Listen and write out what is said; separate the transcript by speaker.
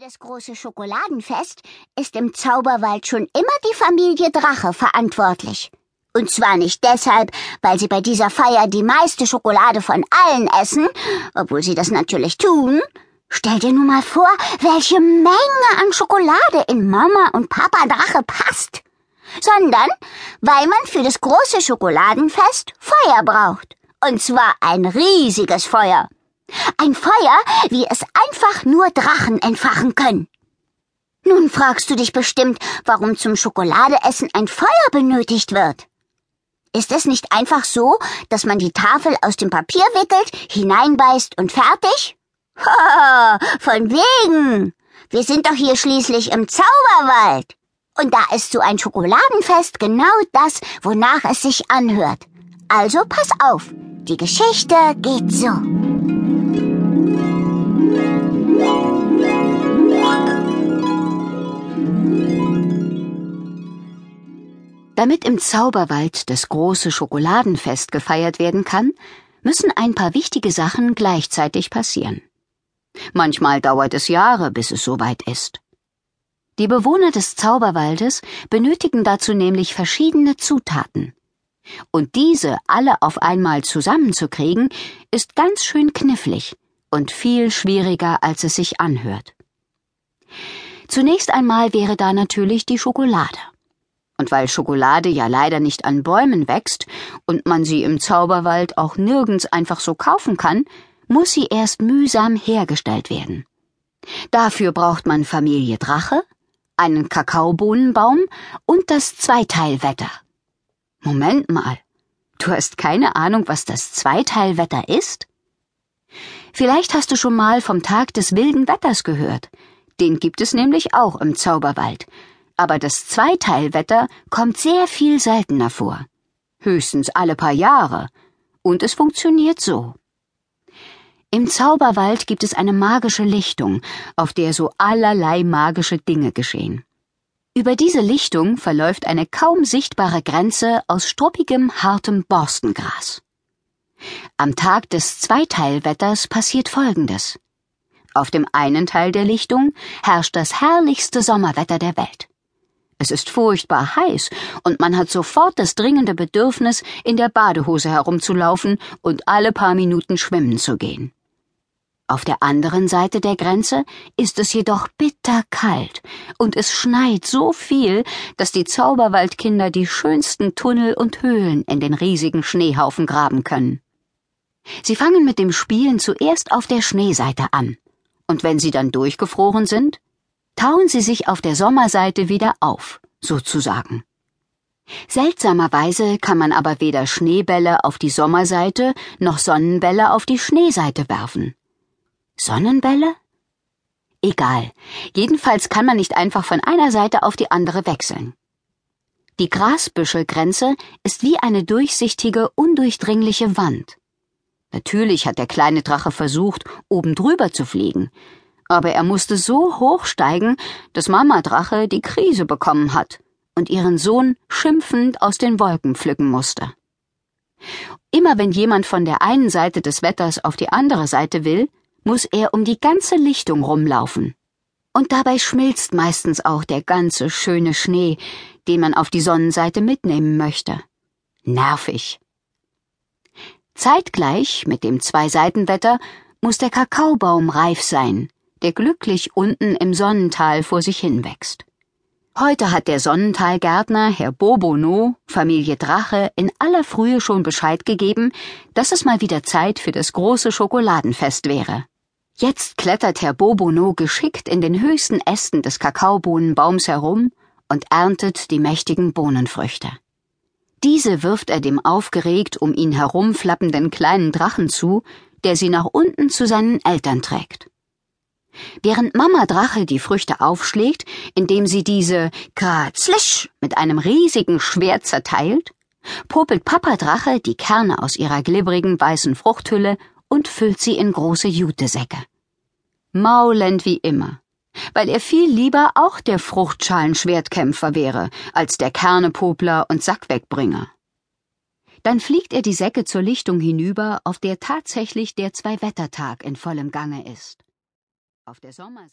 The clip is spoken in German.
Speaker 1: Für das große Schokoladenfest ist im Zauberwald schon immer die Familie Drache verantwortlich. Und zwar nicht deshalb, weil sie bei dieser Feier die meiste Schokolade von allen essen, obwohl sie das natürlich tun. Stell dir nur mal vor, welche Menge an Schokolade in Mama und Papa Drache passt. Sondern weil man für das große Schokoladenfest Feuer braucht. Und zwar ein riesiges Feuer. Ein Feuer, wie es einfach nur Drachen entfachen können. Nun fragst du dich bestimmt, warum zum Schokoladeessen ein Feuer benötigt wird. Ist es nicht einfach so, dass man die Tafel aus dem Papier wickelt, hineinbeißt und fertig? Ha, von wegen. Wir sind doch hier schließlich im Zauberwald. Und da ist so ein Schokoladenfest genau das, wonach es sich anhört. Also pass auf, die Geschichte geht so.
Speaker 2: Damit im Zauberwald das große Schokoladenfest gefeiert werden kann, müssen ein paar wichtige Sachen gleichzeitig passieren. Manchmal dauert es Jahre, bis es soweit ist. Die Bewohner des Zauberwaldes benötigen dazu nämlich verschiedene Zutaten. Und diese alle auf einmal zusammenzukriegen, ist ganz schön knifflig und viel schwieriger, als es sich anhört. Zunächst einmal wäre da natürlich die Schokolade. Und weil Schokolade ja leider nicht an Bäumen wächst und man sie im Zauberwald auch nirgends einfach so kaufen kann, muss sie erst mühsam hergestellt werden. Dafür braucht man Familie Drache, einen Kakaobohnenbaum und das Zweiteilwetter. Moment mal, du hast keine Ahnung, was das Zweiteilwetter ist? Vielleicht hast du schon mal vom Tag des wilden Wetters gehört. Den gibt es nämlich auch im Zauberwald aber das Zweiteilwetter kommt sehr viel seltener vor. Höchstens alle paar Jahre. Und es funktioniert so. Im Zauberwald gibt es eine magische Lichtung, auf der so allerlei magische Dinge geschehen. Über diese Lichtung verläuft eine kaum sichtbare Grenze aus struppigem, hartem Borstengras. Am Tag des Zweiteilwetters passiert Folgendes. Auf dem einen Teil der Lichtung herrscht das herrlichste Sommerwetter der Welt. Es ist furchtbar heiß und man hat sofort das dringende Bedürfnis, in der Badehose herumzulaufen und alle paar Minuten schwimmen zu gehen. Auf der anderen Seite der Grenze ist es jedoch bitterkalt und es schneit so viel, dass die Zauberwaldkinder die schönsten Tunnel und Höhlen in den riesigen Schneehaufen graben können. Sie fangen mit dem Spielen zuerst auf der Schneeseite an, und wenn sie dann durchgefroren sind, tauen sie sich auf der Sommerseite wieder auf, sozusagen. Seltsamerweise kann man aber weder Schneebälle auf die Sommerseite noch Sonnenbälle auf die Schneeseite werfen. Sonnenbälle? Egal. Jedenfalls kann man nicht einfach von einer Seite auf die andere wechseln. Die Grasbüschelgrenze ist wie eine durchsichtige, undurchdringliche Wand. Natürlich hat der kleine Drache versucht, oben drüber zu fliegen, aber er musste so hoch steigen, dass Mama Drache die Krise bekommen hat und ihren Sohn schimpfend aus den Wolken pflücken musste. Immer wenn jemand von der einen Seite des Wetters auf die andere Seite will, muss er um die ganze Lichtung rumlaufen. Und dabei schmilzt meistens auch der ganze schöne Schnee, den man auf die Sonnenseite mitnehmen möchte. Nervig. Zeitgleich mit dem Zwei-Seiten-Wetter muss der Kakaobaum reif sein, der glücklich unten im Sonnental vor sich hinwächst. Heute hat der Sonnentalgärtner, Herr Bobono, Familie Drache, in aller Frühe schon Bescheid gegeben, dass es mal wieder Zeit für das große Schokoladenfest wäre. Jetzt klettert Herr Bobono geschickt in den höchsten Ästen des Kakaobohnenbaums herum und erntet die mächtigen Bohnenfrüchte. Diese wirft er dem aufgeregt um ihn herumflappenden kleinen Drachen zu, der sie nach unten zu seinen Eltern trägt. Während Mama Drache die Früchte aufschlägt, indem sie diese kratzlisch mit einem riesigen Schwert zerteilt, popelt Papa Drache die Kerne aus ihrer glibberigen weißen Fruchthülle und füllt sie in große Jutesäcke. Maulend wie immer, weil er viel lieber auch der Fruchtschalenschwertkämpfer wäre, als der Kernepopler und Sackwegbringer. Dann fliegt er die Säcke zur Lichtung hinüber, auf der tatsächlich der Zwei-Wettertag in vollem Gange ist. Auf der Sommerseite